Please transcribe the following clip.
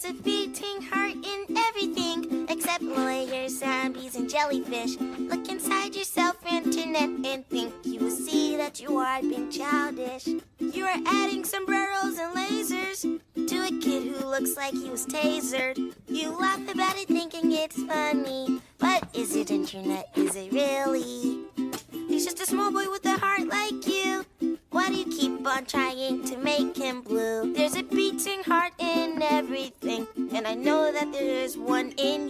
There's a beating heart in everything except lawyers, zombies, and jellyfish. Look inside yourself, internet, and think you will see that you are being childish. You are adding sombreros and lasers to a kid who looks like he was tasered. You laugh about it thinking it's funny, but is it internet? Is it really? He's just a small boy with a heart like you. Why do you keep on trying to make him blue? There's a beating heart in everything, and I know that there's one in.